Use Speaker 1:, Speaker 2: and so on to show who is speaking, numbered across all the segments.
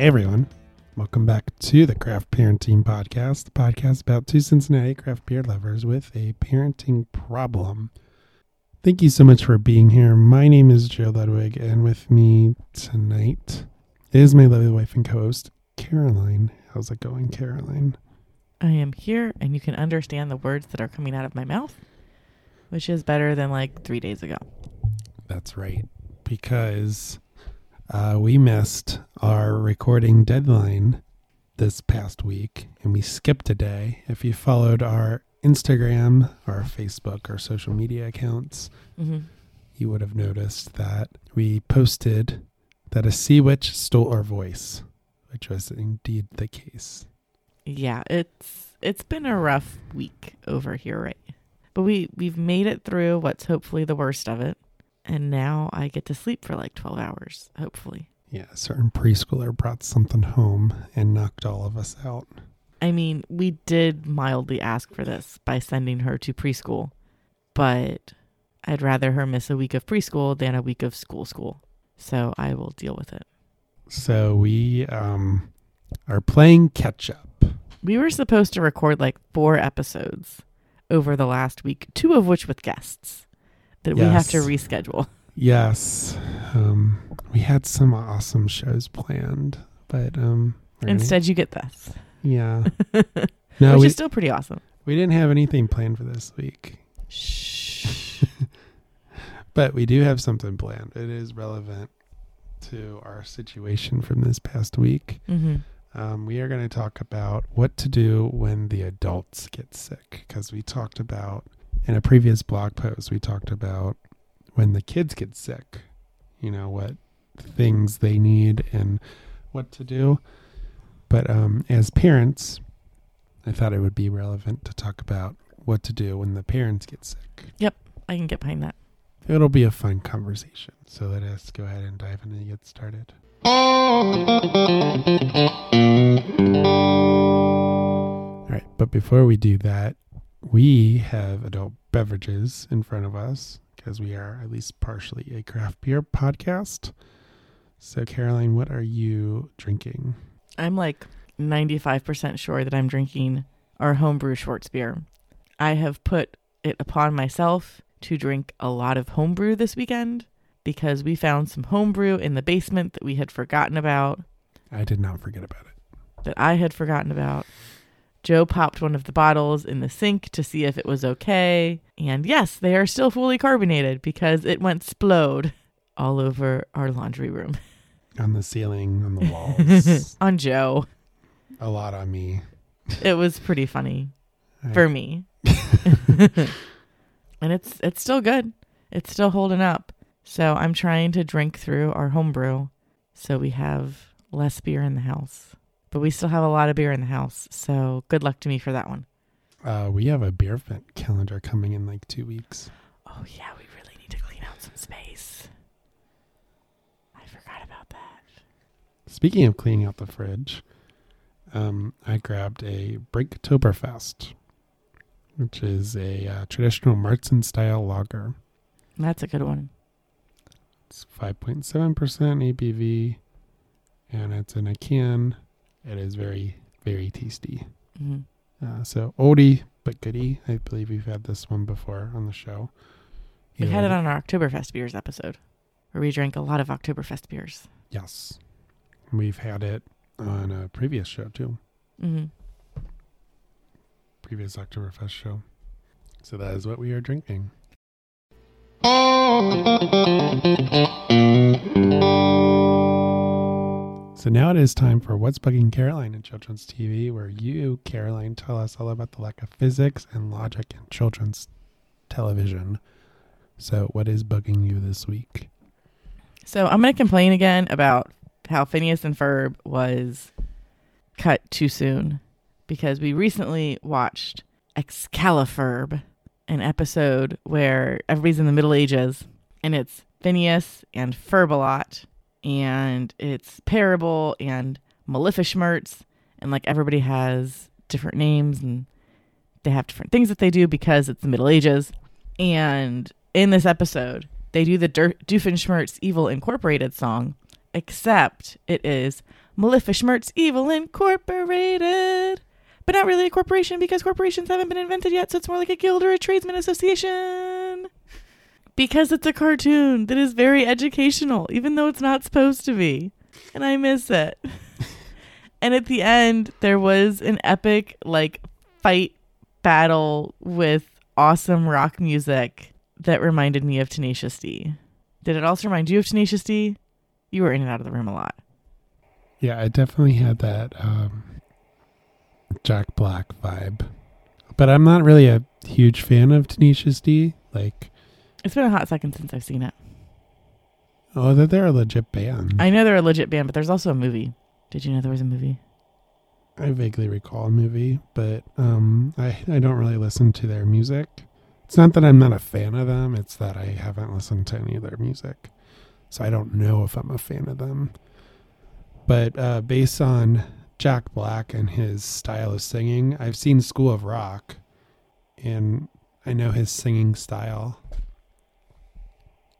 Speaker 1: Hey everyone, welcome back to the Craft Parenting Podcast, the podcast about two Cincinnati craft beer lovers with a parenting problem. Thank you so much for being here. My name is Joe Ludwig, and with me tonight is my lovely wife and co host, Caroline. How's it going, Caroline?
Speaker 2: I am here and you can understand the words that are coming out of my mouth, which is better than like three days ago.
Speaker 1: That's right, because uh, we missed our recording deadline this past week and we skipped a day. If you followed our Instagram, our Facebook, our social media accounts,
Speaker 2: hmm
Speaker 1: you would have noticed that we posted that a sea witch stole our voice, which was indeed the case.
Speaker 2: Yeah, it's it's been a rough week over here, right? But we we've made it through what's hopefully the worst of it, and now I get to sleep for like twelve hours, hopefully.
Speaker 1: Yeah, a certain preschooler brought something home and knocked all of us out.
Speaker 2: I mean, we did mildly ask for this by sending her to preschool, but I'd rather her miss a week of preschool than a week of school school. So I will deal with it.
Speaker 1: So we um, are playing catch up.
Speaker 2: We were supposed to record like four episodes over the last week, two of which with guests that we have to reschedule.
Speaker 1: Yes, um, we had some awesome shows planned, but um, gonna-
Speaker 2: Instead, you get this,
Speaker 1: yeah, no,
Speaker 2: which
Speaker 1: we
Speaker 2: is still pretty awesome.
Speaker 1: we didn't have anything planned for this week,
Speaker 2: Shh.
Speaker 1: but we do have something planned. It is relevant to our situation from this past week.
Speaker 2: hmm
Speaker 1: Um, we are going to talk about what to do when the adults get sick because we talked about in a previous blog post, we talked about when the kids get sick, you know, what things they need and what to do. But um, as parents, I thought it would be relevant to talk about what to do when the parents get sick.
Speaker 2: Yep, I can get behind that.
Speaker 1: It'll be a fun conversation. So let us go ahead and dive in and get started. All right, but before we do that, we have adult beverages in front of us because we are at least partially a craft beer podcast. So, Caroline, what are you drinking?
Speaker 2: I'm like 95% sure that I'm drinking our homebrew Schwarzbier. I have put it upon myself to drink a lot of homebrew this weekend because we found some homebrew in the basement that we had forgotten about,
Speaker 1: I did not forget about it.
Speaker 2: that I had forgotten about. Joe popped one of the bottles in the sink to see if it was okay. And yes, they are still fully carbonated because it went splode all over our laundry room.
Speaker 1: On the ceiling, on the walls,
Speaker 2: on Joe.
Speaker 1: a lot on me.
Speaker 2: It was pretty funny.
Speaker 1: I-
Speaker 2: for me. and it's it's still good. It's still holding up. So I'm trying to drink through our homebrew so we have less beer in the house. But we still have a lot of beer in the house. So good luck to me for that one.
Speaker 1: Uh, we have a beer event calendar coming in like two weeks.
Speaker 2: Oh yeah, we really need to clean out some space. I forgot about that.
Speaker 1: Speaking of cleaning out the fridge, um, I grabbed a Breaktoberfest, which is a uh, traditional Marzen style lager.
Speaker 2: That's a good one.
Speaker 1: It's 5.7% ABV, and it's in a can. It is very, very tasty.
Speaker 2: hmm
Speaker 1: Uh, so, oldie but goodie. I believe we've had this one before on the show.
Speaker 2: We had it on our Oktoberfest beers episode where we drank a lot of Oktoberfest beers.
Speaker 1: Yes. We've had it on a previous show, too.
Speaker 2: hmm
Speaker 1: previous Oktoberfest show. So that is what we are drinking. So now it is time for What's Bugging Caroline in Children's TV, where you, Caroline, tell us all about the lack of physics and logic in children's television. So, what is bugging you this week?
Speaker 2: So I'm going to complain again about how Phineas and Ferb was cut too soon because we recently watched Excaliferb, an episode where everybody's in the Middle Ages and it's Phineas and Ferbalot and it's Parable and Maleficentmerz and like everybody has different names and they have different things that they do because it's the Middle Ages. And in this episode, they do the Dur- Doofenshmirtz Evil Incorporated song, except it is Malefic Schmerz Evil Incorporated. But not really a corporation because corporations haven't been invented yet, so it's more like a guild or a tradesman association. Because it's a cartoon that is very educational, even though it's not supposed to be. And I miss it. and at the end, there was an epic, like, fight battle with awesome rock music that reminded me of Tenacious D. Did it also remind you of Tenacious D? You were in and out of the room a lot.
Speaker 1: Yeah, I definitely had that um, Jack Black vibe. But I'm not really a huge fan of Tenacious D. Like,
Speaker 2: It's been a hot second since I've seen it.
Speaker 1: oh, that they're a legit band.
Speaker 2: I know they're a legit band, but there's also a movie. Did you know there was a movie?
Speaker 1: I vaguely recall a movie, but um, I I don't really listen to their music. It's not that I'm not a fan of them; it's that I haven't listened to any of their music, so I don't know if I'm a fan of them. But uh, based on Jack Black and his style of singing, I've seen School of Rock, and I know his singing style.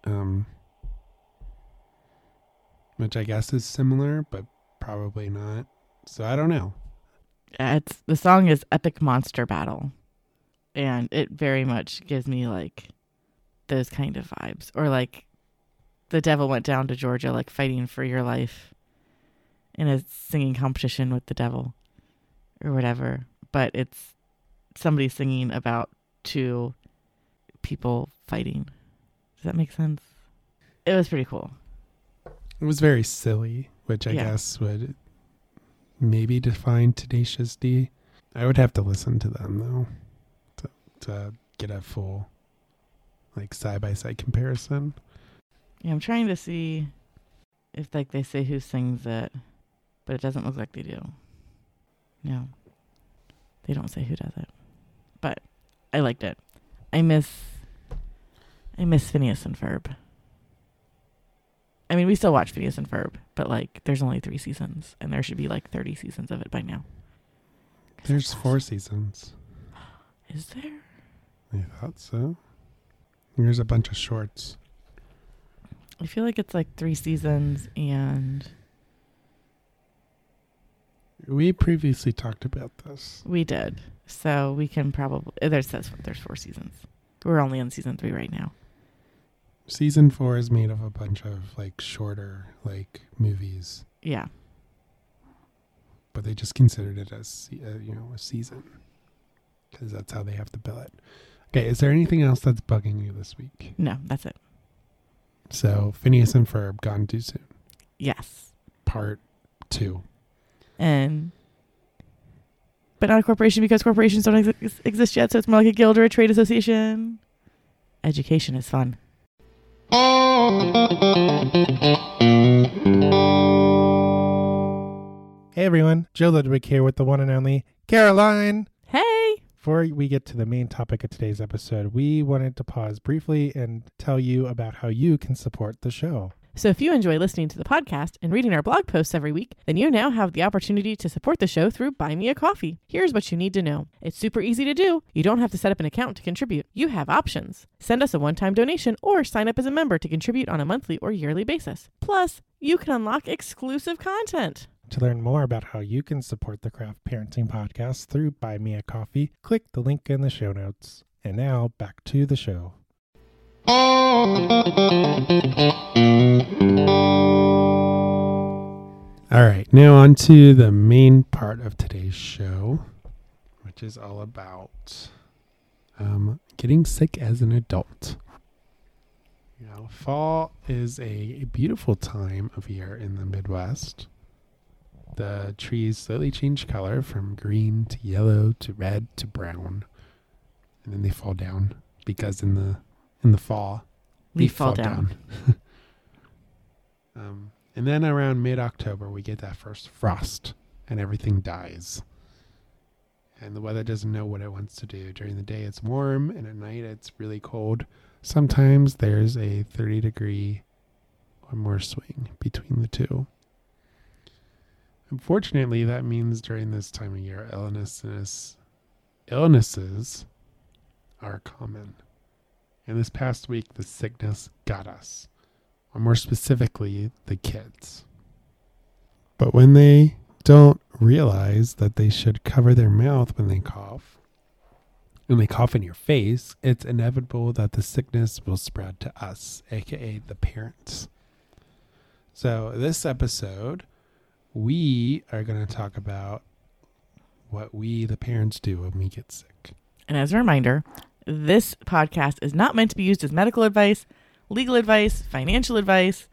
Speaker 1: Um, which I guess is similar, but probably not. So I don't know.
Speaker 2: It's the song is Epic Monster Battle. And it very much gives me like those kind of vibes. Or like the devil went down to Georgia like fighting for your life in a singing competition with the devil or whatever. But it's somebody singing about two people fighting. Does that make sense? It was pretty cool.
Speaker 1: It was very silly, which I
Speaker 2: Yeah.
Speaker 1: guess would maybe define Tenacious D. I would have to listen to them though to to get a full like side by side comparison.
Speaker 2: Yeah, I'm trying to see if like they say who sings it, but it doesn't look like they do. No. They don't say who does it. But I liked it. I miss I miss Phineas and Ferb. I mean, we still watch Phineas and Ferb, but like there's only 3 seasons and there should be like 30 seasons of it by now.
Speaker 1: There's four seasons.
Speaker 2: Is there?
Speaker 1: I thought so. There's a bunch of shorts.
Speaker 2: I feel like it's like 3 seasons and
Speaker 1: We previously talked about this.
Speaker 2: We did. So we can probably there says there's four seasons. We're only on season three right now.
Speaker 1: Season four is made of a bunch of like shorter like movies,
Speaker 2: Yeah.
Speaker 1: but they just considered it as se- uh, you know a season because that's how they have to bill it. Okay, is there anything else that's bugging you this week?
Speaker 2: No, that's it.
Speaker 1: So Phineas and Ferb gone too soon,
Speaker 2: Yes.
Speaker 1: part two.
Speaker 2: And but not a corporation because corporations don't ex- exist yet, so it's more like a guild or a trade association. Education is fun.
Speaker 3: Hey everyone, Joe Ludwig here with the one and only Caroline.
Speaker 2: Hey.
Speaker 3: Before we get to the main topic of today's episode, we wanted to pause briefly and tell you about how you can support the show.
Speaker 2: So if you enjoy listening to the podcast and reading our blog posts every week, then you now have the opportunity to support the show through Buy Me a Coffee. Here's what you need to know. It's super easy to do. You don't have to set up an account to contribute. You have options. Send us a one-time donation or sign up as a member to contribute on a monthly or yearly basis. Plus, you can unlock exclusive content.
Speaker 3: To learn more about how you can support the Craft Parenting Podcast through Buy Me a Coffee, click the link in the show notes. And now back to the show.
Speaker 1: All right, now on to the main part of today's show, which is all about um, getting sick as an adult. Know, fall is a beautiful time of year in the Midwest. The trees slowly change color from green to yellow to red to brown, and then they fall down because in the in the fall
Speaker 2: Leaf fall down.
Speaker 1: um, and then around mid October, we get that first frost and everything dies. And the weather doesn't know what it wants to do. During the day, it's warm, and at night, it's really cold. Sometimes there's a 30 degree or more swing between the two. Unfortunately, that means during this time of year, illnesses, illnesses are common. And this past week, the sickness got us or more specifically, the kids. But when they don't realize that they should cover their mouth when they cough, when they cough in your face, it's inevitable that the sickness will spread to us, aka the parents. So, this episode, we are going to talk about what we, the parents, do when we get sick.
Speaker 2: And as a reminder, this podcast is not meant to be used as medical advice, legal advice, financial advice,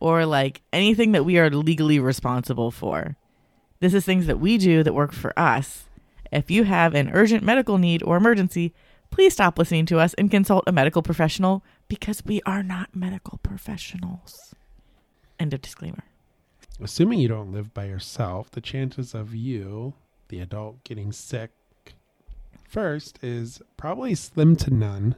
Speaker 2: or like anything that we are legally responsible for. This is things that we do that work for us. If you have an urgent medical need or emergency, please stop listening to us and consult a medical professional because we are not medical professionals. End of disclaimer.
Speaker 1: Assuming you don't live by yourself, the chances of you, the adult, getting sick first is probably slim to none.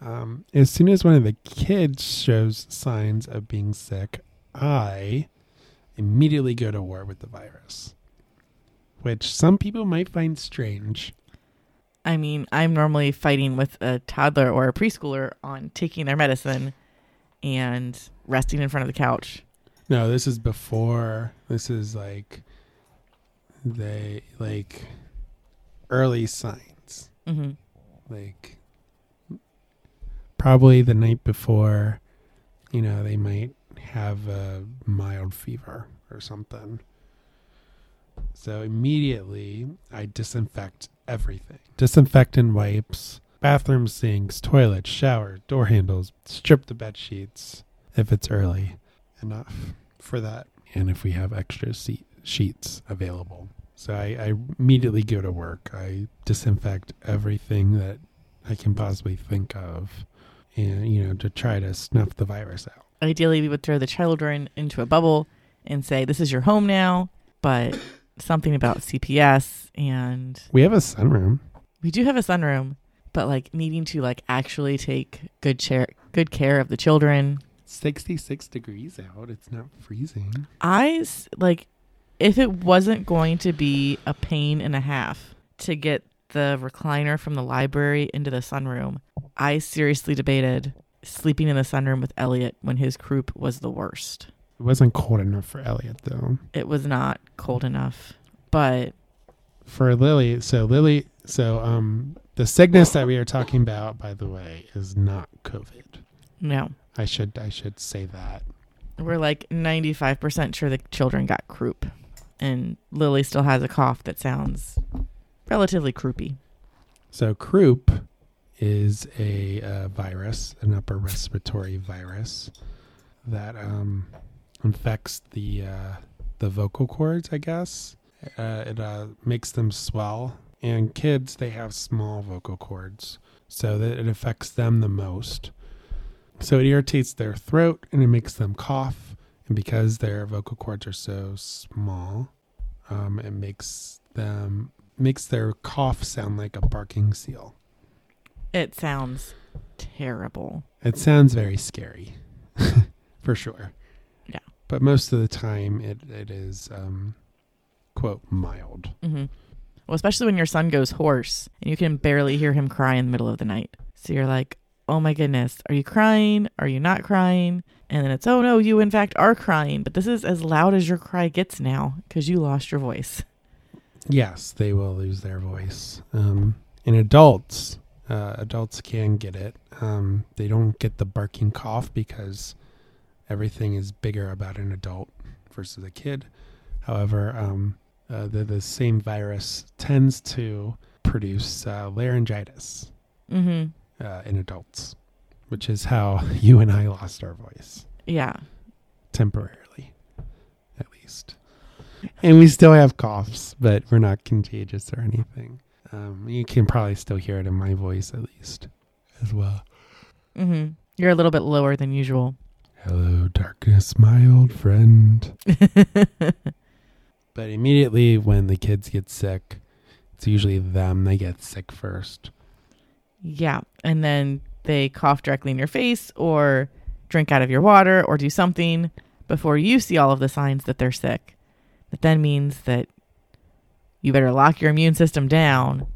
Speaker 1: Um, as soon as one of the kids shows signs of being sick, I immediately go to war with the virus, which some people might find strange.
Speaker 2: I mean, I'm normally fighting with a toddler or a preschooler on taking their medicine and resting in front of the couch.
Speaker 1: No, this is before. This is like they like early signs.
Speaker 2: hmm
Speaker 1: like probably the night before you know they might have a mild fever or something. So immediately i disinfect everything. Disinfectant wipes bathroom sinks toilets shower, door handles strip the bed sheets if it's early enough for that and if we have extra seat sheets available so I, I immediately go to work. I disinfect everything that I can possibly think of, and you know, to try to snuff the virus out.
Speaker 2: Ideally, we would throw the children into a bubble and say, This is your home now. But something about CPS and
Speaker 1: We have a sunroom.
Speaker 2: we do have a sunroom, but like needing to like actually take good care good care of the children.
Speaker 1: Sixty-six degrees out. It's not freezing.
Speaker 2: I s- like if it wasn't going to be a pain and a half to get the recliner from the library into the sunroom, I seriously debated sleeping in the sunroom with Elliot when his croup was the worst.
Speaker 1: It wasn't cold enough for Elliot though.
Speaker 2: It was not cold enough, but
Speaker 1: For Lily, so Lily, so um, the sickness that we are talking about, by the way, is not COVID.
Speaker 2: no.
Speaker 1: I should I should say that.
Speaker 2: We're like 95% sure the children got croup. And Lily still has a cough that sounds relatively croupy.
Speaker 1: So croup is a uh, virus, an upper respiratory virus that um, infects the uh, the vocal cords. I guess uh, it uh, makes them swell, and kids they have small vocal cords, so that it affects them the most. So it irritates their throat and it makes them cough, and because their vocal cords are so small, um, it makes them makes their cough sound like a barking seal.
Speaker 2: It sounds terrible.
Speaker 1: It sounds very scary, for sure.
Speaker 2: Yeah.
Speaker 1: But most of the time, it it is um, quote mild.
Speaker 2: hmm Well, especially when your son goes hoarse and you can barely hear him cry in the middle of the night. So you're like, oh my goodness, are you crying? Are you not crying? And then it's, oh no, you in fact are crying, but this is as loud as your cry gets now because you lost your voice.
Speaker 1: Yes, they will lose their voice. Um, in adults, uh, adults can get it. Um, they don't get the barking cough because everything is bigger about an adult versus a kid. However, um, uh, the, the same virus tends to produce uh, laryngitis
Speaker 2: Mm-hmm.
Speaker 1: Uh, in adults, which is how you and I lost our voice
Speaker 2: Yeah.
Speaker 1: temporarily, at least. And we still have coughs, but we're not contagious or anything. Um, you can probably still hear it in my voice, at least, as well.
Speaker 2: Mm-hmm. You're a little bit lower than usual.
Speaker 1: Hello, darkness, my old friend. But immediately when the kids get sick, it's usually them they get sick first.
Speaker 2: Yeah. And then they cough directly in your face or drink out of your water or do something before you see all of the signs that they're sick. That then means that you better lock your immune system down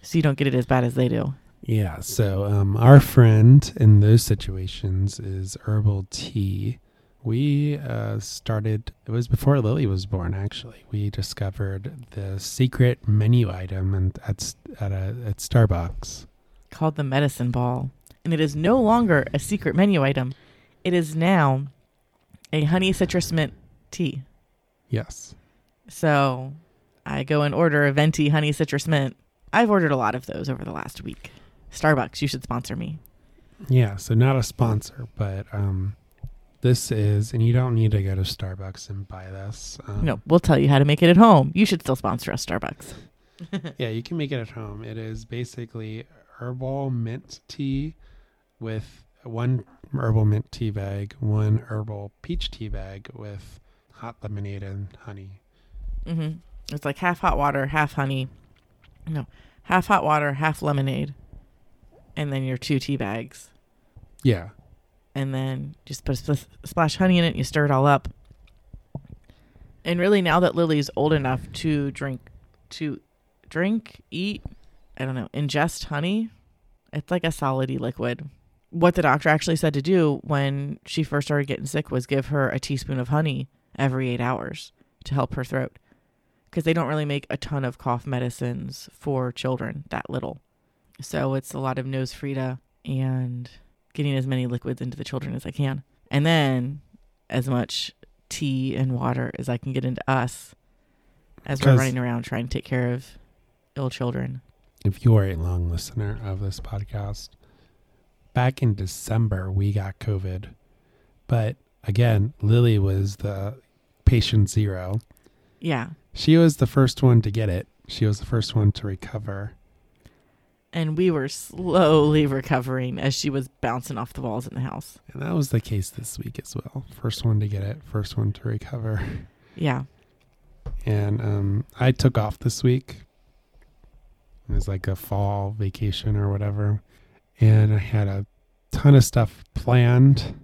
Speaker 2: so you don't get it as bad as they do.
Speaker 1: Yeah, so um, our friend in those situations is herbal tea we uh, started. It was before Lily was born. Actually, we discovered the secret menu item and at at a at Starbucks.
Speaker 2: Called the medicine ball. And it is no longer a secret menu item. It is now a honey citrus mint tea.
Speaker 1: Yes.
Speaker 2: So I go and order a venti honey citrus mint. I've ordered a lot of those over the last week. Starbucks, you should sponsor me.
Speaker 1: Yeah. So not a sponsor, but um, this is, and you don't need to go to Starbucks and buy this. Um,
Speaker 2: No, we'll tell you how to make it at home. You should still sponsor us, Starbucks.
Speaker 1: Yeah, you can make it at home. It is basically herbal mint tea with one herbal mint tea bag, one herbal peach tea bag with hot lemonade and honey.
Speaker 2: Mm-hmm. It's like half hot water, half honey. No, half hot water, half lemonade. And then your two tea bags.
Speaker 1: Yeah.
Speaker 2: and then just put a spl- splash honey in it. And you stir it all up. And really, now that Lily's old enough to drink, to drink, eat, I don't know, ingest honey, it's like a solidy liquid. What the doctor actually said to do when she first started getting sick was give her a teaspoon of honey every eight hours to help her throat. Because they don't really make a ton of cough medicines for children that little. So it's a lot of NoseFrida and getting as many liquids into the children as I can. And then as much tea and water as I can get into us as we're running around trying to take care of ill children.
Speaker 1: If you are a long listener of this podcast, back in December we got COVID. But again, Lily was the patient zero.
Speaker 2: Yeah.
Speaker 1: She was the first one to get it. She was the first one to recover.
Speaker 2: And we were slowly recovering as she was bouncing off the walls in the house.
Speaker 1: And that was the case this week as well. First one to get it, first one to recover.
Speaker 2: Yeah.
Speaker 1: And um, I took off this week. It was like a fall vacation or whatever. And I had a ton of stuff planned.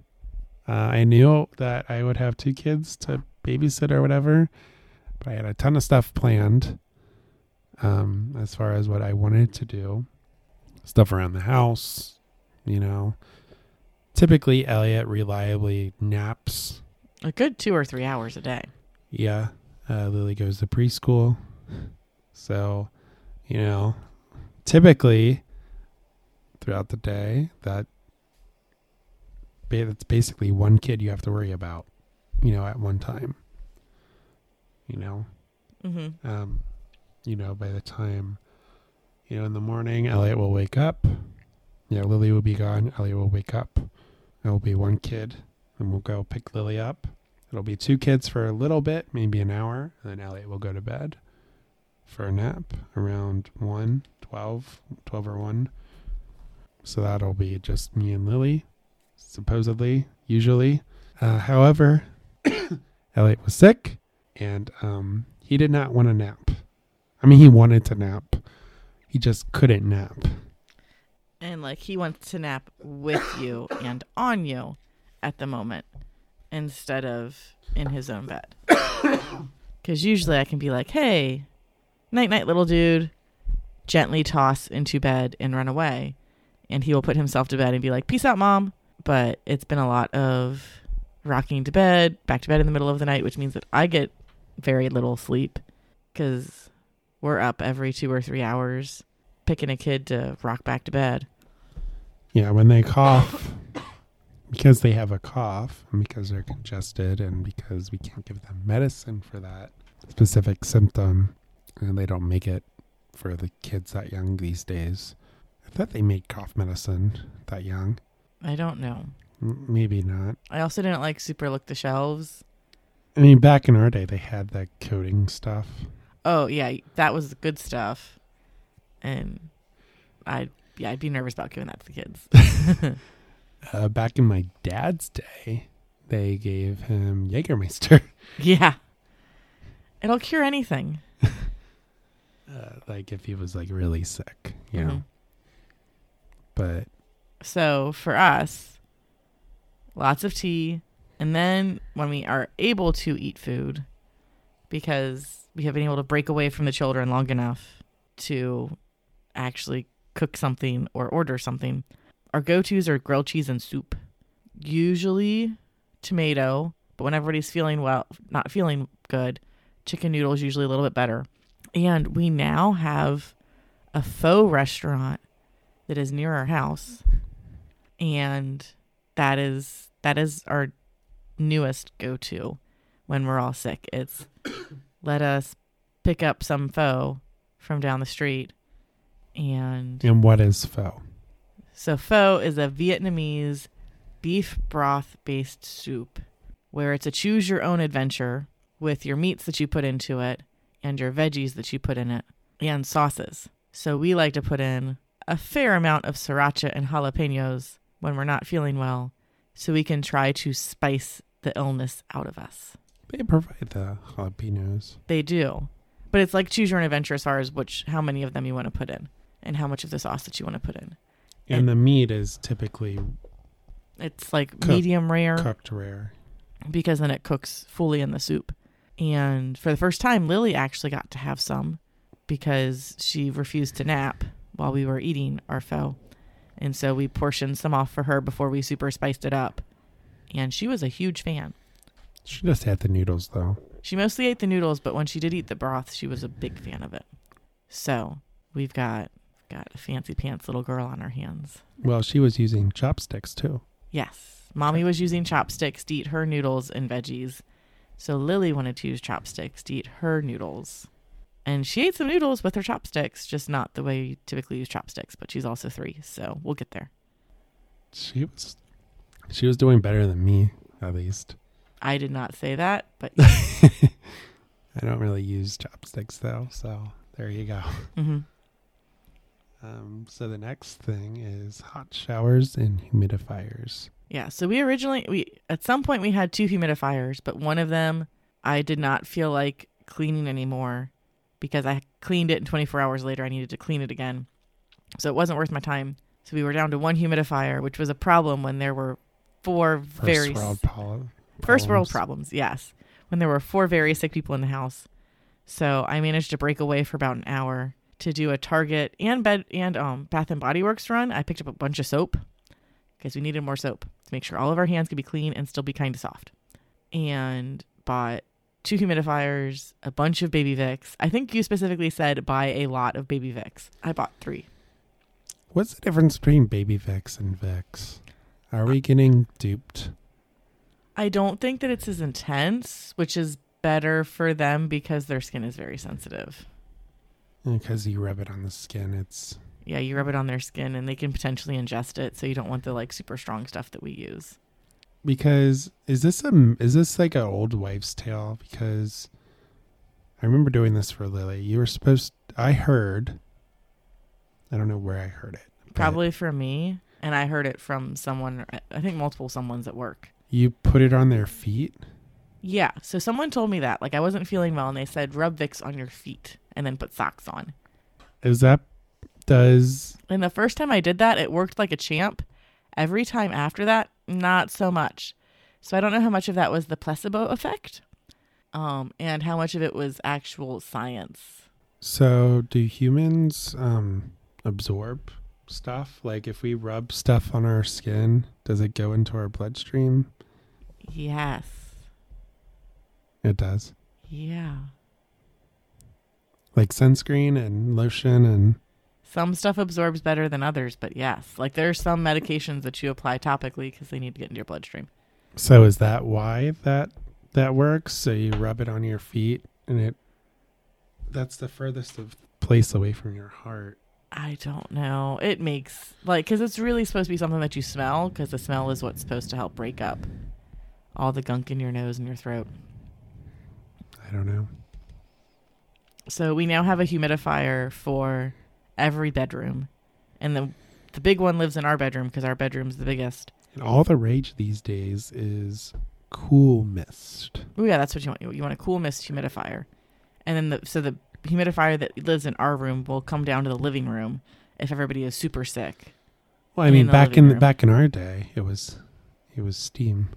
Speaker 1: Uh, I knew that I would have two kids to babysit or whatever, but I had a ton of stuff planned um, as far as what I wanted to do. Stuff around the house, you know. Typically, Elliot reliably naps
Speaker 2: A good two or three hours a day.
Speaker 1: yeah, uh, Lily goes to preschool, so you know, typically throughout the day, that that's basically one kid you have to worry about, you know, at one time. You know,
Speaker 2: Mm-hmm.
Speaker 1: um, you know, by the time, you know, in the morning, Elliot will wake up. Yeah, Lily will be gone. Elliot will wake up. It will be one kid, and we'll go pick Lily up. It'll be two kids for a little bit, maybe an hour, and then Elliot will go to bed for a nap around 1, 12, 12 or 1. So that'll be just me and Lily, supposedly, usually. Uh, however, Elliot was sick, and um, he did not want to nap. I mean, he wanted to nap. He just couldn't nap.
Speaker 2: And like he wants to nap with you and on you at the moment instead of in his own bed. Because usually I can be like, hey, night night, little dude, gently toss into bed and run away. And he will put himself to bed and be like, peace out, mom. But it's been a lot of rocking to bed, back to bed in the middle of the night, which means that I get very little sleep because we're up every two or three hours picking a kid to rock back to bed.
Speaker 1: Yeah, when they cough, because they have a cough, and because they're congested, and because we can't give them medicine for that specific symptom, and they don't make it for the kids that young these days. I thought they made cough medicine that young.
Speaker 2: I don't know.
Speaker 1: M- maybe not.
Speaker 2: I also didn't like super look the shelves.
Speaker 1: I mean, back in our day, they had that codeine stuff.
Speaker 2: Oh yeah, that was good stuff. And I yeah, I'd be nervous about giving that to the kids.
Speaker 1: Uh, back in my dad's day, they gave him Jägermeister.
Speaker 2: yeah. It'll cure anything.
Speaker 1: Uh, like if he was like really sick, you know.
Speaker 2: Mhm.
Speaker 1: But
Speaker 2: So for us, lots of tea, and then when we are able to eat food, because we have been able to break away from the children long enough to actually cook something or order something, our go tos are grilled cheese and soup. Usually tomato, but when everybody's feeling well, not feeling good, chicken noodles usually a little bit better. And we now have a pho restaurant that is near our house. And that is that is our newest go-to when we're all sick. It's let us pick up some pho from down the street and
Speaker 1: And what is pho?
Speaker 2: so pho is a Vietnamese beef broth based soup where it's a choose your own adventure with your meats that you put into it and your veggies that you put in it and sauces. So we like to put in a fair amount of sriracha and jalapenos when we're not feeling well so we can try to spice the illness out of us.
Speaker 1: They provide the jalapenos.
Speaker 2: They do. But it's like choose your own adventure as far as which how many of them you want to put in and how much of the sauce that you want to put in.
Speaker 1: And the meat is typically
Speaker 2: It's like
Speaker 1: Cook-
Speaker 2: medium rare
Speaker 1: cooked rare.
Speaker 2: because then it cooks fully in the soup. And for the first time, Lily actually got to have some because she refused to nap while we were eating our pho. And so we portioned some off for her before we super spiced it up. And she was a huge fan.
Speaker 1: She just had the noodles though.
Speaker 2: She mostly ate the noodles, but when she did eat the broth, she was a big fan of it. So we've got got a fancy pants little girl on our hands.
Speaker 1: Well, she was using chopsticks too.
Speaker 2: Yes. Mommy was using chopsticks to eat her noodles and veggies. So Lily wanted to use chopsticks to eat her noodles. And she ate some noodles with her chopsticks, just not the way you typically use chopsticks, but she's also three, so we'll get there.
Speaker 1: She was she was doing better than me, at least.
Speaker 2: I did not say that, but
Speaker 1: I don't really use chopsticks though, so there you go.
Speaker 2: mhm.
Speaker 1: Um, so the next thing is hot showers and humidifiers.
Speaker 2: yeah. So we originally we at some point we had two humidifiers, but one of them I did not feel like cleaning anymore because I cleaned it and 24 hours later I needed to clean it again. So it wasn't worth my time. So we were down to one humidifier, which was a problem when there were four
Speaker 1: First
Speaker 2: very
Speaker 1: world pol-
Speaker 2: First world
Speaker 1: problems,
Speaker 2: yes. When there were four very sick people in the house. So I managed to break away for about an hour to do a Target and bed and um Bath and Body Works run. I picked up a bunch of soap because we needed more soap to make sure all of our hands could be clean and still be kind of soft. And bought two humidifiers, a bunch of baby Vicks. I think you specifically said buy a lot of baby Vicks. I bought three.
Speaker 1: What's the difference between baby Vicks and Vicks? Are we uh, getting duped?
Speaker 2: I don't think that it's as intense, which is better for them because their skin is very sensitive.
Speaker 1: Because you rub it on the skin, it's
Speaker 2: yeah, you rub it on their skin and they can potentially ingest it. So you don't want the like super strong stuff that we use.
Speaker 1: because is this a is this like an old wives' tale? Because I remember doing this for Lily. You were supposed. I heard. I don't know where I heard it.
Speaker 2: Probably for me. And I heard it from someone, I think multiple someone's at work.
Speaker 1: you put it on their feet.
Speaker 2: Yeah. So someone told me that. Like I wasn't feeling well and they said rub Vicks on your feet and then put socks on.
Speaker 1: Is that does
Speaker 2: And the first time I did that, it worked like a champ. Every time after that, not so much. So I don't know how much of that was the placebo effect um, and how much of it was actual science.
Speaker 1: so? Do humans um absorb stuff? Like if we rub stuff on our skin, does it go into our bloodstream?
Speaker 2: Yes.
Speaker 1: It does.
Speaker 2: Yeah.
Speaker 1: Like sunscreen and lotion and
Speaker 2: Some stuff absorbs better than others, but yes, like there are some medications that you apply topically because they need to get into your bloodstream.
Speaker 1: So is that why that that works? So you rub it on your feet and it that's the furthest of place away from your heart.
Speaker 2: I don't know. It makes like because it's really supposed to be something that you smell because the smell is what's supposed to help break up all the gunk in your nose and your throat.
Speaker 1: I don't know.
Speaker 2: So we now have a humidifier for every bedroom, and the the big one lives in our bedroom because our bedroom's the biggest.
Speaker 1: And all the rage these days is cool mist.
Speaker 2: Oh yeah, that's what you want. You want a cool mist humidifier, and then the so the humidifier that lives in our room will come down to the living room if everybody is super sick.
Speaker 1: Well, I mean,
Speaker 2: the
Speaker 1: back in
Speaker 2: room.
Speaker 1: back in our day, it was it was steam.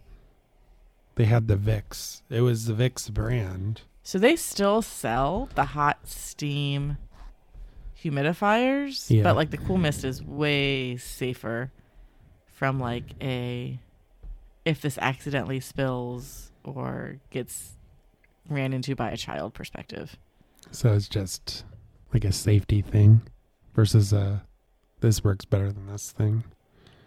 Speaker 1: They had the Vicks. It was the Vicks brand.
Speaker 2: So they still sell the hot steam humidifiers,
Speaker 1: Yeah.
Speaker 2: but like the cool mist is way safer from like a if this accidentally spills or gets ran into by a child perspective.
Speaker 1: So it's just like a safety thing versus a this works better than this thing.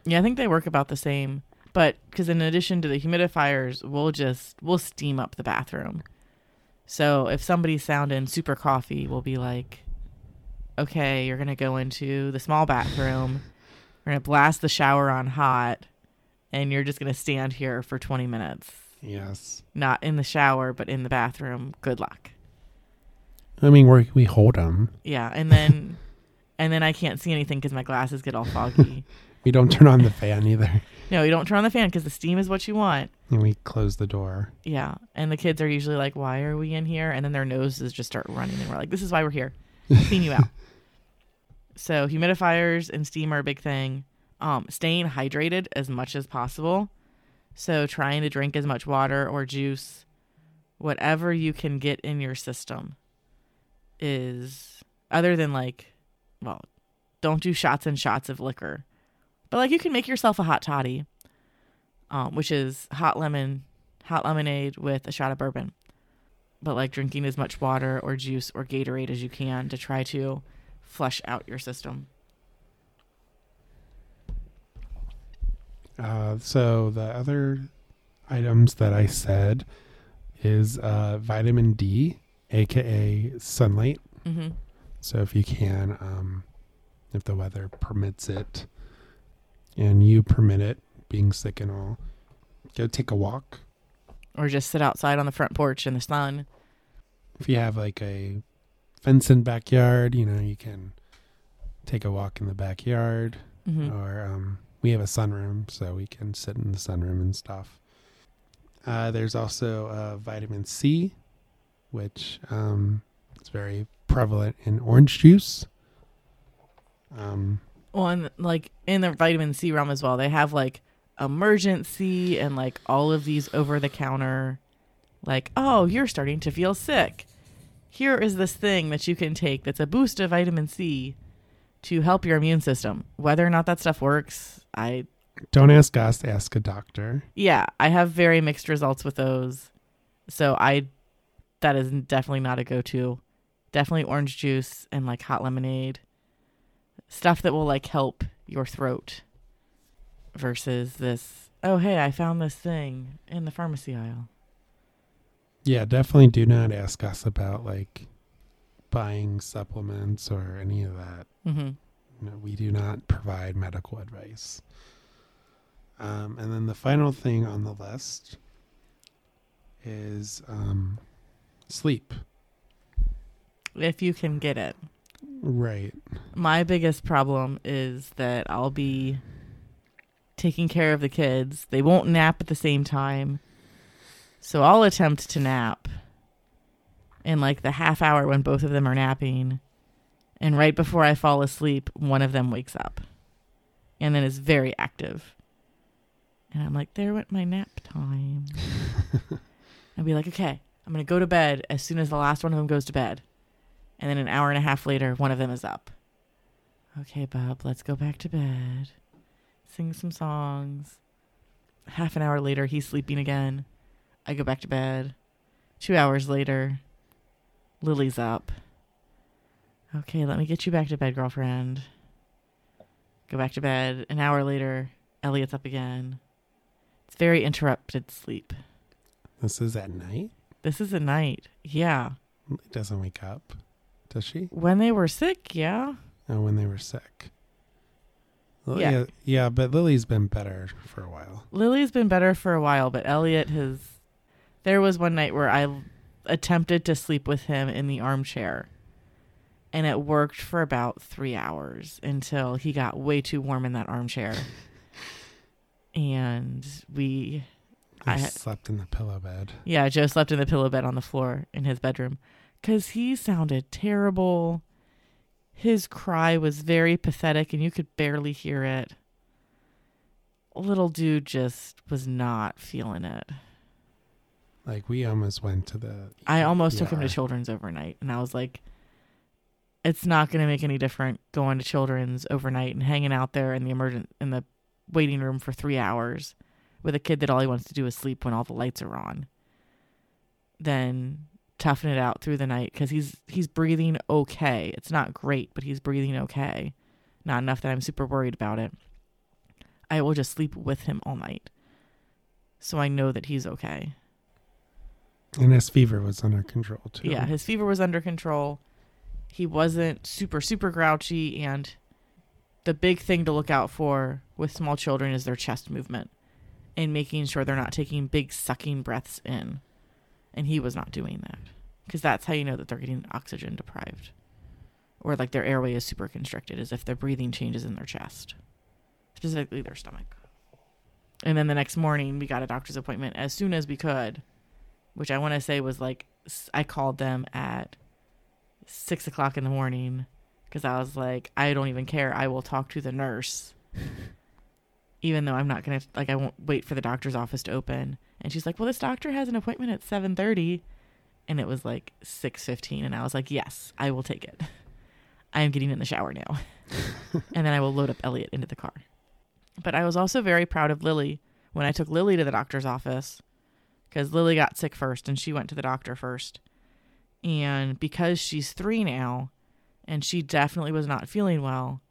Speaker 2: Yeah, I think they work about the same. But because in addition to the humidifiers, we'll just we'll steam up the bathroom. So if somebody's sounding super coffee, we'll be like, okay, you're gonna go into the small bathroom. We're gonna blast the shower on hot, and you're just gonna stand here for 20 minutes.
Speaker 1: Yes.
Speaker 2: Not in the shower, but in the bathroom. Good luck.
Speaker 1: I mean, we we hold them.
Speaker 2: Yeah, and then and then I can't see anything because my glasses get all foggy.
Speaker 1: We don't turn on the fan either,
Speaker 2: no, you don't turn on the fan because the steam is what you want.
Speaker 1: and we close the door.
Speaker 2: Yeah, and the kids are usually like, "Why are we in here?" And then their noses just start running, and we're like, "This is why we're here, clean you out." so humidifiers and steam are a big thing. Um, staying hydrated as much as possible. So trying to drink as much water or juice, whatever you can get in your system, is other than like, well, don't do shots and shots of liquor, but like you can make yourself a hot toddy, um, which is hot lemon hot lemonade with a shot of bourbon. But like drinking as much water or juice or Gatorade as you can to try to flush out your system.
Speaker 1: Uh, so the other items that I said is uh, vitamin D, aka sunlight.
Speaker 2: Mm-hmm.
Speaker 1: So if you can, um, if the weather permits it, and you permit it, being sick and all, go take a walk.
Speaker 2: Or just sit outside on the front porch in the sun.
Speaker 1: If you have like a fenced backyard, you know you can take a walk in the backyard.
Speaker 2: Mm-hmm.
Speaker 1: or um, we have a sunroom, so we can sit in the sunroom and stuff. Uh, there's also uh, vitamin C, which um, is very prevalent in orange juice. Um,
Speaker 2: Well, and like in the vitamin C realm as well, they have like Emergen-C and like all of these over the counter, like, oh, you're starting to feel sick. Here is this thing that you can take that's a boost of vitamin C to help your immune system. Whether or not that stuff works, I,
Speaker 1: don't ask us, ask a doctor.
Speaker 2: yeah, I have very mixed results with those. So I, that is definitely not a go to. Definitely orange juice and like hot lemonade. Stuff that will like help your throat versus this, oh, hey, I found this thing in the pharmacy aisle.
Speaker 1: Yeah, definitely do not ask us about like buying supplements or any of that.
Speaker 2: Mm-hmm.
Speaker 1: No, we do not provide medical advice. Um, and then the final thing on the list is um, sleep.
Speaker 2: If you can get it.
Speaker 1: Right.
Speaker 2: My biggest problem is that I'll be taking care of the kids. They won't nap at the same time. So I'll attempt to nap in like the half hour when both of them are napping. And right before I fall asleep, one of them wakes up and then is very active. And I'm like, there went my nap time. I'd be like, okay, I'm going to go to bed as soon as the last one of them goes to bed. And then an hour and a half later, one of them is up. Okay, Bob, let's go back to bed. Sing some songs. Half an hour later, he's sleeping again. I go back to bed. Two hours later, Lily's up. Okay, let me get you back to bed, girlfriend. Go back to bed. An hour later, Elliot's up again. It's very interrupted sleep.
Speaker 1: This is at night.
Speaker 2: This is a night. Yeah.
Speaker 1: Lily doesn't wake up, does she?
Speaker 2: When they were sick, yeah.
Speaker 1: Oh, when they were sick. Well,
Speaker 2: Yeah.
Speaker 1: yeah, yeah, but Lily's been better for a while.
Speaker 2: Lily's been better for a while, but Elliot has. There was one night where I attempted to sleep with him in the armchair, and it worked for about three hours until he got way too warm in that armchair. and we,
Speaker 1: I,
Speaker 2: I
Speaker 1: slept in the pillow bed.
Speaker 2: yeah, Joe slept in the pillow bed on the floor in his bedroom because he sounded terrible. His cry was very pathetic, and you could barely hear it. Little dude just was not feeling it.
Speaker 1: Like we almost went to the.
Speaker 2: I almost took him to children's overnight, and I was like, "It's not going to make any different going to children's overnight and hanging out there in the emergent in the waiting room for three hours with a kid that all he wants to do is sleep when all the lights are on Then toughen it out through the night because he's he's breathing okay. It's not great, but he's breathing okay. Not enough that I'm super worried about it. I will just sleep with him all night. So I know that he's okay.
Speaker 1: And his fever was under control too.
Speaker 2: Yeah, his fever was under control. He wasn't super, super grouchy. And the big thing to look out for with small children is their chest movement and making sure they're not taking big sucking breaths in. And he was not doing that because that's how you know that they're getting oxygen deprived or like their airway is super constricted, is if their breathing changes in their chest, specifically their stomach. And then the next morning, we got a doctor's appointment as soon as we could, which I want to say was like, I called them at six o'clock in the morning because I was like, I don't even care. I will talk to the nurse, even though I'm not gonna like. I won't wait for the doctor's office to open. And she's like, "Well, this doctor has an appointment at seven thirty, and it was like six fifteen, and I was like, "Yes, I will take it. I am getting in the shower now, and then I will load up Elliot into the car." But I was also very proud of Lily when I took Lily to the doctor's office because Lily got sick first and she went to the doctor first. And because she's three now and she definitely was not feeling well,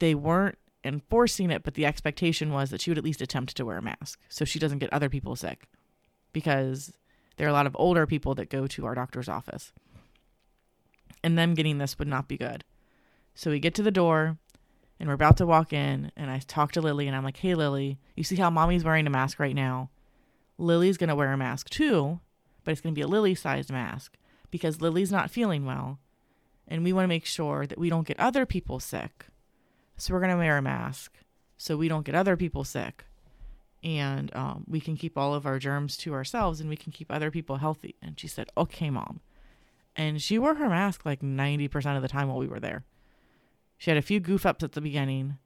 Speaker 2: they weren't enforcing it, but the expectation was that she would at least attempt to wear a mask so she doesn't get other people sick because there are a lot of older people that go to our doctor's office. And them getting this would not be good. So we get to the door and we're about to walk in and I talk to Lily and I'm like, "Hey Lily, you see how mommy's wearing a mask right now? Lily's going to wear a mask too, but it's going to be a Lily-sized mask because Lily's not feeling well and we want to make sure that we don't get other people sick. So we're going to wear a mask so we don't get other people sick. And um, we can keep all of our germs to ourselves and we can keep other people healthy. And she said, Okay, mom. And she wore her mask like 90% of the time while we were there. She had a few goof ups at the beginning,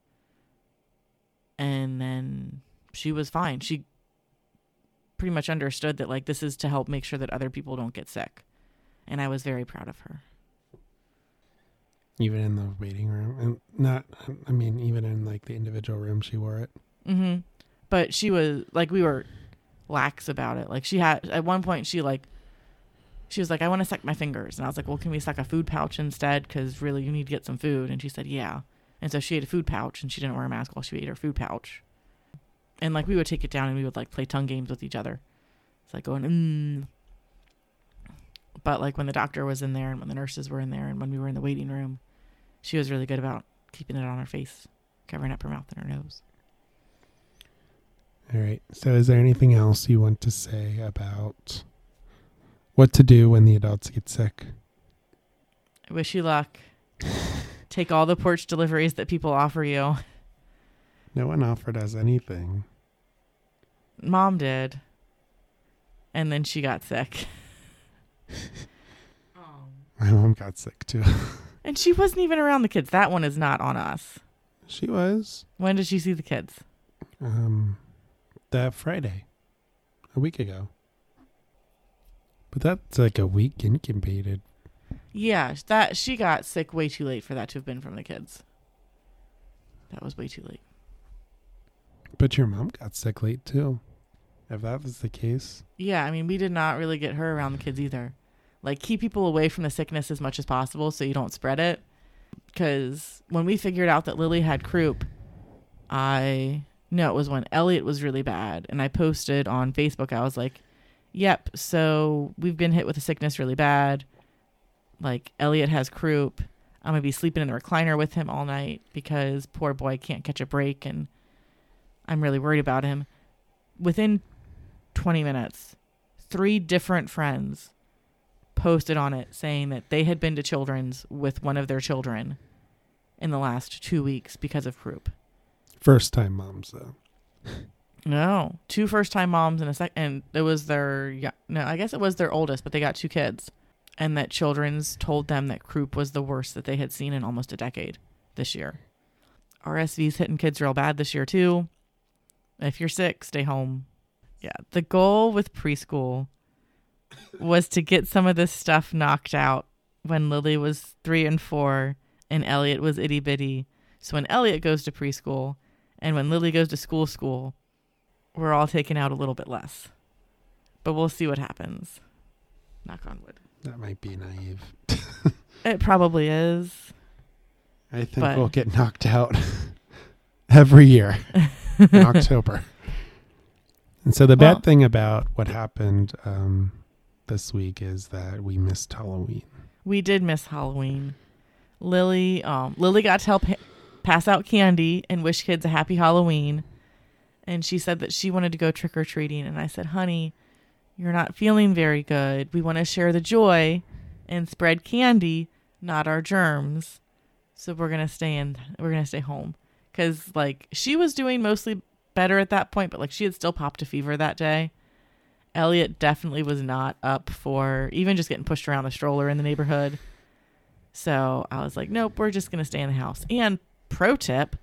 Speaker 2: and then she was fine. She pretty much understood that like this is to help make sure that other people don't get sick. And I was very proud of her.
Speaker 1: Even in the waiting room, and not. I mean, even in like the individual room, she wore it.
Speaker 2: Mhm. But she was like we were lax about it. Like she had at one point she like she was like I want to suck my fingers and I was like, "Well, can we suck a food pouch instead cuz really you need to get some food." And she said, "Yeah." And so she ate a food pouch and she didn't wear a mask while she ate her food pouch. And like we would take it down and we would like play tongue games with each other. It's like going, mm. But like when the doctor was in there and when the nurses were in there and when we were in the waiting room, she was really good about keeping it on her face, covering up her mouth and her nose.
Speaker 1: All right. So, is there anything else you want to say about what to do when the adults get sick?
Speaker 2: I wish you luck. Take all the porch deliveries that people offer you.
Speaker 1: No one offered us anything.
Speaker 2: Mom did. And then she got sick.
Speaker 1: My mom got sick too.
Speaker 2: And she wasn't even around the kids. That one is not on us.
Speaker 1: she was
Speaker 2: When did she see the kids?
Speaker 1: um that Friday, a week ago. But that's like a week incubated.
Speaker 2: Yeah, that she got sick way too late for that to have been from the kids. That was way too late.
Speaker 1: But your mom got sick late too. If that was the case,
Speaker 2: Yeah, I mean, we did not really get her around the kids either. Like, keep people away from the sickness as much as possible so you don't spread it. Because when we figured out that Lily had croup, I no, it was when Elliot was really bad, and I posted on Facebook. I was like, "Yep, so we've been hit with a sickness really bad. Like Elliot has croup. I'm gonna be sleeping in the recliner with him all night because poor boy can't catch a break, and I'm really worried about him." Within 20 minutes, three different friends posted on it saying that they had been to children's with one of their children in the last two weeks because of croup.
Speaker 1: first time moms though.
Speaker 2: No, two first time moms and a sec, and it was their yeah, no, I guess it was their oldest, but they got two kids, and that children's told them that croup was the worst that they had seen in almost a decade this year. RSV's hitting kids real bad this year too. If you're sick, stay home. Yeah, the goal with preschool was to get some of this stuff knocked out when Lily was three and four and Elliot was itty bitty. So when Elliot goes to preschool and when Lily goes to school, school, we're all taken out a little bit less. But we'll see what happens. Knock on wood.
Speaker 1: That might be naive.
Speaker 2: It probably is.
Speaker 1: I think
Speaker 2: But-
Speaker 1: we'll get knocked out every year in October. And so the bad thing about what happened um, this week is that we missed Halloween.
Speaker 2: We did miss Halloween. Lily, um, Lily got to help ha- pass out candy and wish kids a happy Halloween. And she said that she wanted to go trick or treating. And I said, honey, you're not feeling very good. We want to share the joy and spread candy, not our germs. So we're gonna stay in. We're gonna stay home because like she was doing mostly better at that point, but like she had still popped a fever that day. Elliot definitely was not up for even just getting pushed around the stroller in the neighborhood. So I was like, nope, we're just going to stay in the house. And pro tip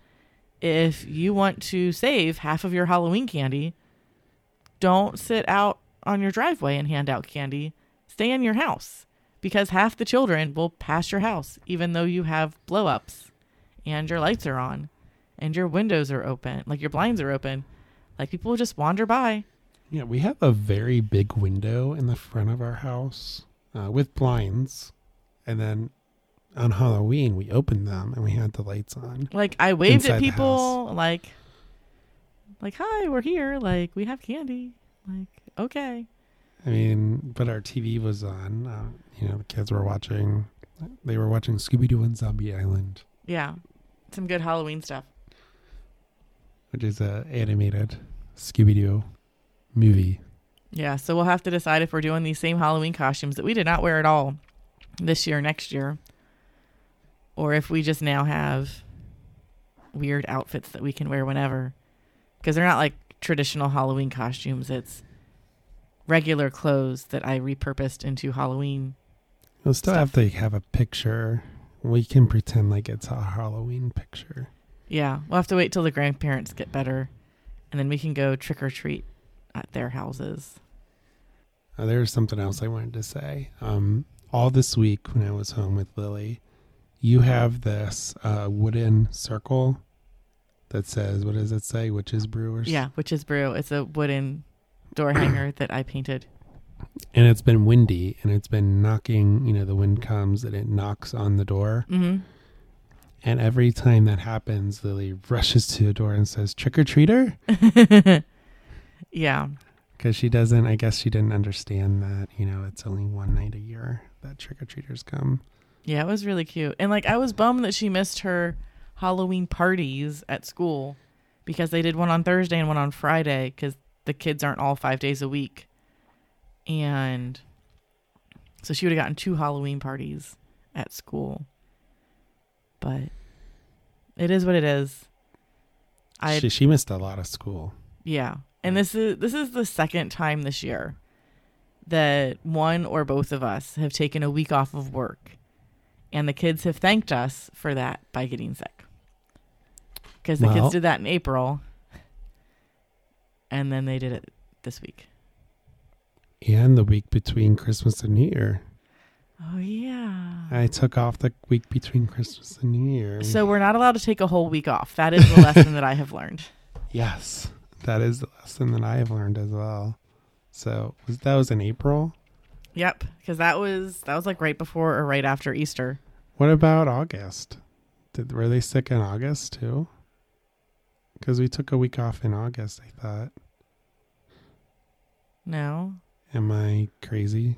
Speaker 2: if you want to save half of your Halloween candy, don't sit out on your driveway and hand out candy. Stay in your house because half the children will pass your house, even though you have blow ups and your lights are on and your windows are open, like your blinds are open. Like people will just wander by.
Speaker 1: Yeah, we have a very big window in the front of our house uh, with blinds. And then on Halloween, we opened them and we had the lights on.
Speaker 2: Like I waved at people like like hi, we're here, like we have candy. Like okay.
Speaker 1: I mean, but our TV was on. Uh, you know, the kids were watching. They were watching Scooby Doo and Zombie Island,
Speaker 2: Yeah. Some good Halloween stuff.
Speaker 1: Which is a animated Scooby Doo movie.
Speaker 2: Yeah, so we'll have to decide if we're doing these same Halloween costumes that we did not wear at all this year, next year, or if we just now have weird outfits that we can wear whenever. Because they're not like traditional Halloween costumes, it's regular clothes that I repurposed into Halloween.
Speaker 1: We'll still
Speaker 2: Stuff.
Speaker 1: have to have a picture. We can pretend like it's a Halloween picture.
Speaker 2: Yeah, we'll have to wait till the grandparents get better, and then we can go trick or treat at their houses.
Speaker 1: Uh, there's something else I wanted to say. Um, all this week when I was home with Lily, you have this uh, wooden circle that says, "What does it say?" Witches Brewers.
Speaker 2: Yeah, Witch's Brew. It's a wooden door hanger that I painted.
Speaker 1: and it's been windy and it's been knocking. You know, the wind comes and it knocks on the door.
Speaker 2: hmm
Speaker 1: And every time that happens, Lily rushes to the door and says, "Trick or treater,"
Speaker 2: yeah,
Speaker 1: because she doesn't. I guess she didn't understand that. You know, it's only one night a year that trick or treaters come.
Speaker 2: yeah, it was really cute. And like, I was bummed that she missed her Halloween parties at school because they did one on Thursday and one on Friday because the kids aren't all five days a week. And so she would have gotten two Halloween parties at school. But it is what it is. I
Speaker 1: she, she missed a lot of school.
Speaker 2: Yeah. And this is this is the second time this year that one or both of us have taken a week off of work. And the kids have thanked us for that by getting sick. Cuz the
Speaker 1: Well-
Speaker 2: kids did that in April. And then they did it this week.
Speaker 1: And the week between Christmas and New Year.
Speaker 2: Oh yeah.
Speaker 1: I took off the week between Christmas and New Year.
Speaker 2: So we're not allowed to take a whole week off. That is the lesson that I have learned.
Speaker 1: yes, that is the lesson that I have learned as well. So was, that was in April.
Speaker 2: Yep, because that was that was like right before or right after Easter.
Speaker 1: What about August? Did were they sick in August too? Because we took a week off in August. I thought.
Speaker 2: No.
Speaker 1: Am I crazy?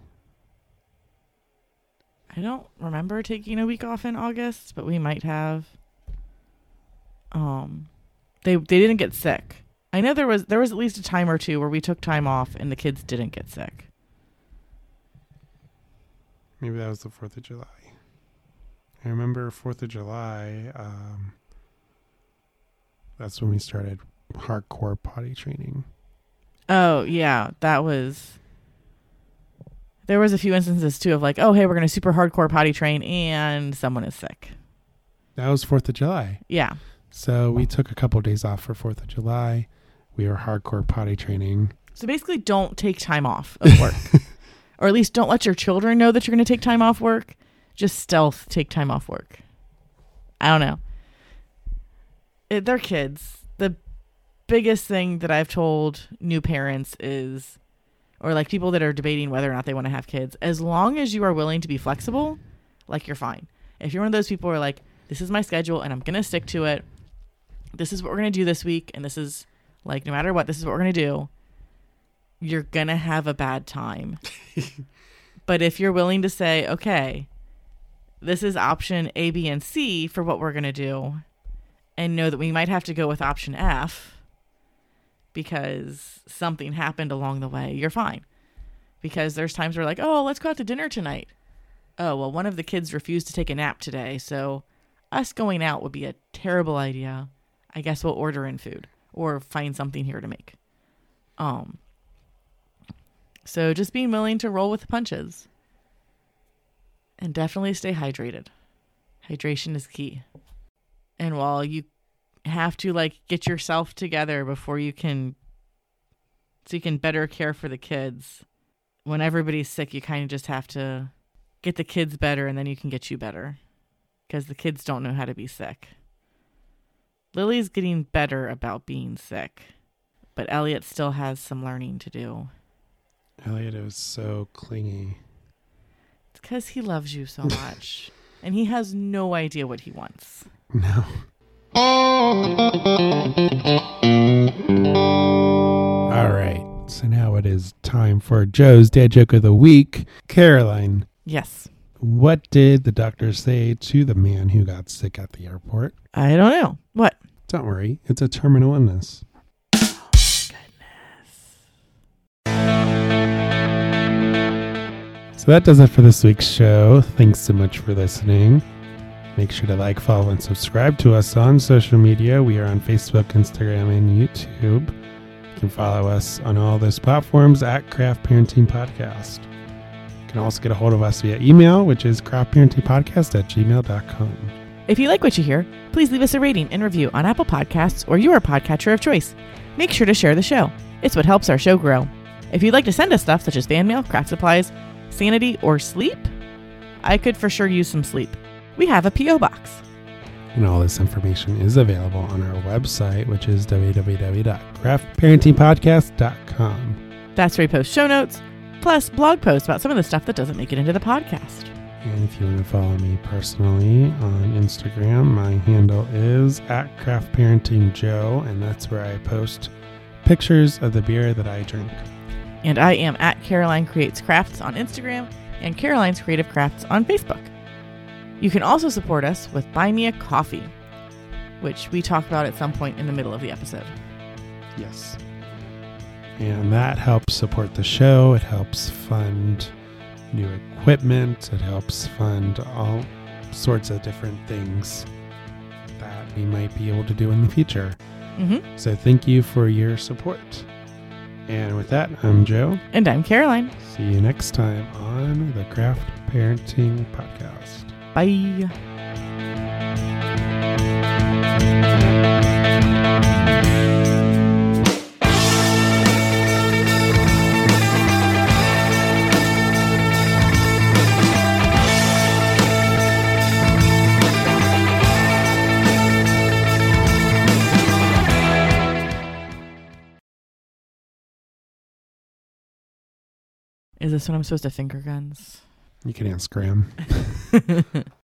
Speaker 2: I don't remember taking a week off in August, but we might have. Um, they they didn't get sick. I know there was there was at least a time or two where we took time off and the kids didn't get sick.
Speaker 1: Maybe that was the Fourth of July. I remember Fourth of July. Um, that's when we started hardcore potty training.
Speaker 2: Oh yeah, that was. There was a few instances too of like, oh hey, we're gonna super hardcore potty train and someone is sick.
Speaker 1: That was Fourth of July.
Speaker 2: Yeah,
Speaker 1: So we took a couple days off for Fourth of July. We were hardcore potty training.
Speaker 2: so basically, don't take time off of work, or at least don't let your children know that you're gonna take time off work. Just stealth take time off work. I don't know. It, they're kids. the biggest thing that I've told new parents is, or like people that are debating whether or not they want to have kids, as long as you are willing to be flexible, like you're fine. If you're one of those people who are like, this is my schedule and I'm going to stick to it, this is what we're going to do this week, and this is like, no matter what, this is what we're going to do, you're going to have a bad time. but if you're willing to say, okay, this is option A, B, and C for what we're going to do, and know that we might have to go with option F because something happened along the way, you're fine. Because there's times where, like, oh, let's go out to dinner tonight. Oh, well, one of the kids refused to take a nap today, so us going out would be a terrible idea. I guess we'll order in food or find something here to make. Um, so just being willing to roll with the punches. And definitely stay hydrated. Hydration is key. And while you have to like get yourself together before you can so you can better care for the kids. When everybody's sick, you kind of just have to get the kids better and then you can get you better because the kids don't know how to be sick. Lily's getting better about being sick, but Elliot still has some learning to do.
Speaker 1: Elliot is so clingy.
Speaker 2: It's because he loves you so much and he has no idea what he wants.
Speaker 1: No. All right. So now it is time for Joe's dad joke of the week. Caroline,
Speaker 2: Yes.
Speaker 1: what did the doctor say to the man who got sick at the airport?
Speaker 2: I don't know. What?
Speaker 1: Don't worry, it's a terminal illness. So that does it for this week's show. Thanks so much for listening. Make sure to like, follow, and subscribe to us on social media. We are on Facebook, Instagram, and YouTube. You can follow us on all those platforms at Craft Parenting Podcast. You can also get a hold of us via email, which is craftparentingpodcast at gmail.com.
Speaker 2: If you like what you hear, please leave us a rating and review on Apple Podcasts or your podcatcher of choice. Make sure to share the show. It's what helps our show grow. If you'd like to send us stuff such as fan mail, craft supplies, sanity, or sleep, I could for sure use some sleep. We have a P.O. box.
Speaker 1: And all this information is available on our website, which is www.craftparentingpodcast.com.
Speaker 2: That's where we post show notes, plus blog posts about some of the stuff that doesn't make it into the podcast.
Speaker 1: And if you want to follow me personally on Instagram, my handle is at craftparentingjoe, and that's where I post pictures of the beer that I drink.
Speaker 2: And I am at Caroline Creates Crafts on Instagram and Caroline's Creative Crafts on Facebook. You can also support us with Buy Me a Coffee, which we talk about at some point in the middle of the episode.
Speaker 1: Yes. And that helps support the show. It helps fund new equipment. It helps fund all sorts of different things that we might be able to do in the future.
Speaker 2: Mm-hmm.
Speaker 1: So thank you for your support. And with that, I'm Joe.
Speaker 2: And I'm Caroline.
Speaker 1: See you next time on the Craft Parenting Podcast.
Speaker 2: Bye. Is this when I'm supposed to finger guns?
Speaker 1: You can ask Graham.